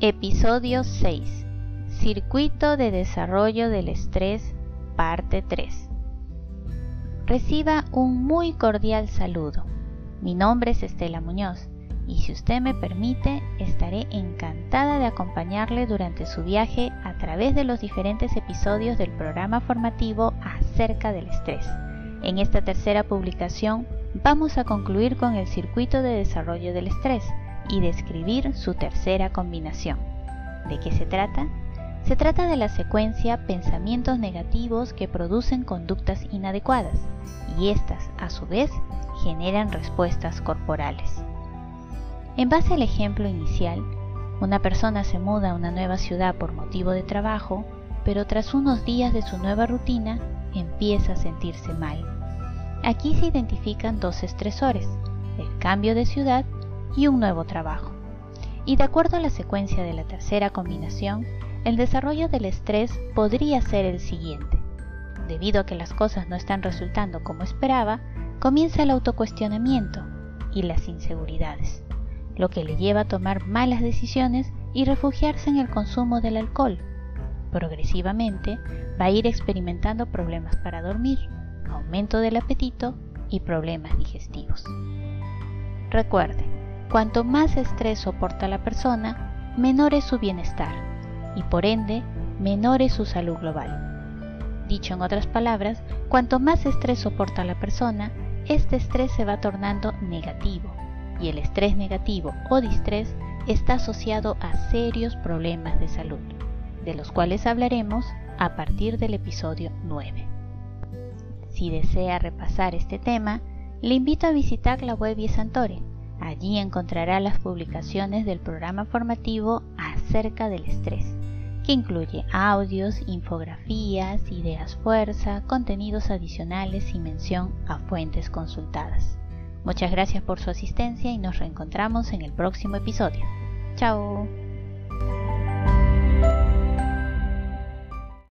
Episodio 6. Circuito de desarrollo del estrés, parte 3. Reciba un muy cordial saludo. Mi nombre es Estela Muñoz y si usted me permite, estaré encantada de acompañarle durante su viaje a través de los diferentes episodios del programa formativo acerca del estrés. En esta tercera publicación vamos a concluir con el circuito de desarrollo del estrés y describir su tercera combinación. ¿De qué se trata? Se trata de la secuencia pensamientos negativos que producen conductas inadecuadas y estas, a su vez, generan respuestas corporales. En base al ejemplo inicial, una persona se muda a una nueva ciudad por motivo de trabajo, pero tras unos días de su nueva rutina empieza a sentirse mal. Aquí se identifican dos estresores, el cambio de ciudad y un nuevo trabajo. Y de acuerdo a la secuencia de la tercera combinación, el desarrollo del estrés podría ser el siguiente. Debido a que las cosas no están resultando como esperaba, comienza el autocuestionamiento y las inseguridades, lo que le lleva a tomar malas decisiones y refugiarse en el consumo del alcohol. Progresivamente va a ir experimentando problemas para dormir, aumento del apetito y problemas digestivos. Recuerde, Cuanto más estrés soporta la persona, menor es su bienestar y por ende menor es su salud global. Dicho en otras palabras, cuanto más estrés soporta la persona, este estrés se va tornando negativo y el estrés negativo o distrés está asociado a serios problemas de salud, de los cuales hablaremos a partir del episodio 9. Si desea repasar este tema, le invito a visitar la web Santore Allí encontrará las publicaciones del programa formativo acerca del estrés, que incluye audios, infografías, ideas fuerza, contenidos adicionales y mención a fuentes consultadas. Muchas gracias por su asistencia y nos reencontramos en el próximo episodio. Chao.